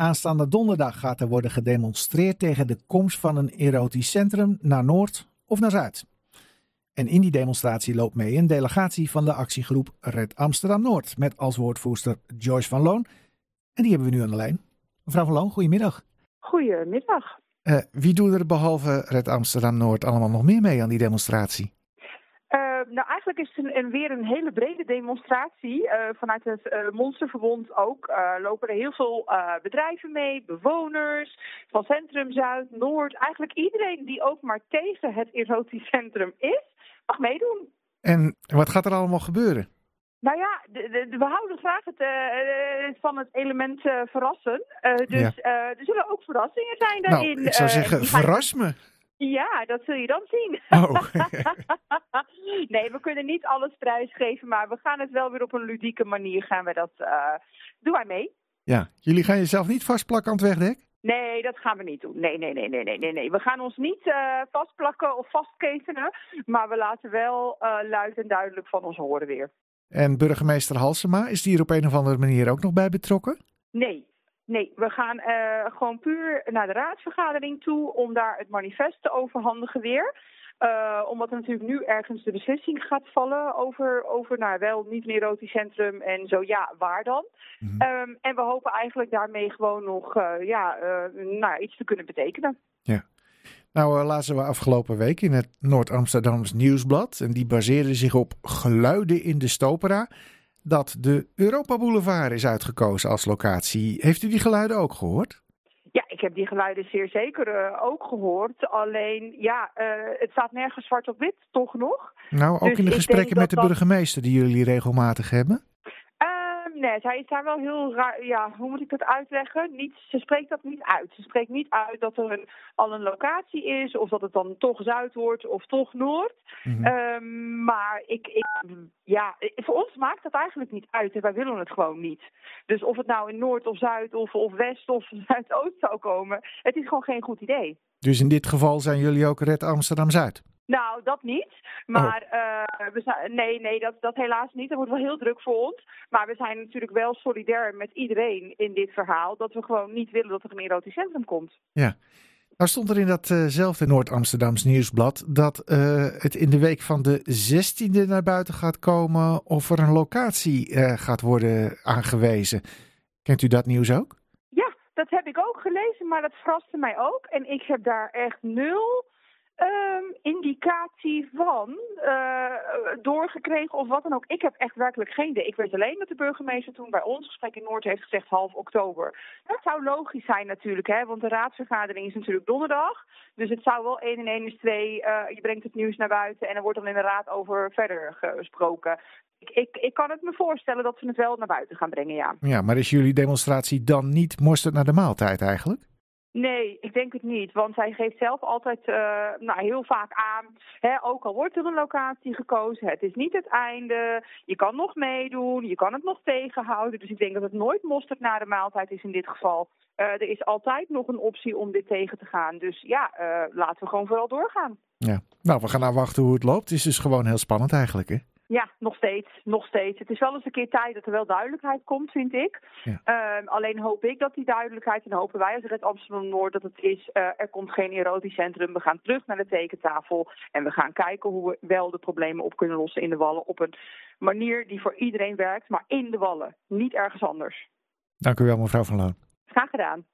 Aanstaande donderdag gaat er worden gedemonstreerd tegen de komst van een erotisch centrum naar Noord of naar Zuid. En in die demonstratie loopt mee een delegatie van de actiegroep Red Amsterdam Noord met als woordvoerster Joyce van Loon. En die hebben we nu aan de lijn. Mevrouw van Loon, goedemiddag. Goedemiddag. Uh, wie doet er behalve Red Amsterdam Noord allemaal nog meer mee aan die demonstratie? Nou, eigenlijk is het een, weer een hele brede demonstratie. Uh, vanuit het uh, Monsterverbond ook uh, lopen er heel veel bedrijven mee, bewoners van Centrum Zuid, Noord. Eigenlijk iedereen die ook maar tegen het erotisch centrum is, mag meedoen. En wat gaat er allemaal gebeuren? Nou ja, de, de, we houden graag het, van het element verrassen. dus ja. er zullen ook verrassingen zijn daarin. Nou, ik zou zeggen, verras me. Ja, dat zul je dan zien. Oh. nee, we kunnen niet alles prijsgeven, maar we gaan het wel weer op een ludieke manier gaan we dat. Uh, doe wij mee. Ja, jullie gaan jezelf niet vastplakken aan het wegdek? Nee, dat gaan we niet doen. Nee, nee, nee, nee, nee, nee. nee. We gaan ons niet uh, vastplakken of vastketenen, maar we laten wel uh, luid en duidelijk van ons horen weer. En burgemeester Halsema, is die er op een of andere manier ook nog bij betrokken? Nee, Nee, we gaan uh, gewoon puur naar de raadsvergadering toe om daar het manifest te overhandigen weer. Uh, omdat er natuurlijk nu ergens de beslissing gaat vallen over, over nou, wel niet meer erotisch centrum en zo ja, waar dan. Mm -hmm. um, en we hopen eigenlijk daarmee gewoon nog uh, ja, nou, iets te kunnen betekenen. Ja. Nou, lazen we afgelopen week in het Noord-Amsterdams Nieuwsblad. En die baseerde zich op geluiden in de Stopera dat de Europa Boulevard is uitgekozen als locatie. Heeft u die geluiden ook gehoord? Ja, ik heb die geluiden zeer zeker uh, ook gehoord. Alleen, ja, uh, het staat nergens zwart op wit, toch nog. Nou, ook dus in de gesprekken met de dat... burgemeester die jullie regelmatig hebben? nee, zij is daar wel heel raar. Ja, hoe moet ik dat uitleggen? Niet, ze spreekt dat niet uit. Ze spreekt niet uit dat er een, al een locatie is, of dat het dan toch Zuid wordt of toch Noord. Mm -hmm. um, maar ik, ik, ja, voor ons maakt dat eigenlijk niet uit. En wij willen het gewoon niet. Dus of het nou in Noord of Zuid of, of West of Zuidoost zou komen, het is gewoon geen goed idee. Dus in dit geval zijn jullie ook Red Amsterdam Zuid? Nou, dat niet. Maar oh. uh, we zijn, nee, nee dat, dat helaas niet. Dat wordt wel heel druk voor ons. Maar we zijn natuurlijk wel solidair met iedereen in dit verhaal. Dat we gewoon niet willen dat er een erotisch centrum komt. Ja. Nou stond er in datzelfde Noord-Amsterdams nieuwsblad dat uh, het in de week van de 16e naar buiten gaat komen of er een locatie uh, gaat worden aangewezen. Kent u dat nieuws ook? Ja, dat heb ik ook gelezen, maar dat verraste mij ook. En ik heb daar echt nul Um, indicatie van uh, doorgekregen of wat dan ook. Ik heb echt werkelijk geen idee. Ik weet alleen dat de burgemeester toen bij ons gesprek in Noord heeft gezegd half oktober. Dat zou logisch zijn natuurlijk, hè, want de raadsvergadering is natuurlijk donderdag. Dus het zou wel 1 en 1 is 2, uh, je brengt het nieuws naar buiten en er wordt dan in de raad over verder gesproken. Ik, ik, ik kan het me voorstellen dat ze het wel naar buiten gaan brengen, ja. Ja, maar is jullie demonstratie dan niet mosterd naar de maaltijd eigenlijk? Nee, ik denk het niet. Want zij geeft zelf altijd uh, nou, heel vaak aan, hè, ook al wordt er een locatie gekozen, het is niet het einde. Je kan nog meedoen, je kan het nog tegenhouden. Dus ik denk dat het nooit mosterd na de maaltijd is in dit geval. Uh, er is altijd nog een optie om dit tegen te gaan. Dus ja, uh, laten we gewoon vooral doorgaan. Ja, nou, we gaan nou wachten hoe het loopt. Het is dus gewoon heel spannend eigenlijk, hè? Ja, nog steeds. Nog steeds. Het is wel eens een keer tijd dat er wel duidelijkheid komt, vind ik. Ja. Uh, alleen hoop ik dat die duidelijkheid, en hopen wij als Red Amsterdam Noord, dat het is, uh, er komt geen erotisch centrum. We gaan terug naar de tekentafel en we gaan kijken hoe we wel de problemen op kunnen lossen in de wallen. Op een manier die voor iedereen werkt, maar in de wallen. Niet ergens anders. Dank u wel, mevrouw Van Loon. Graag gedaan.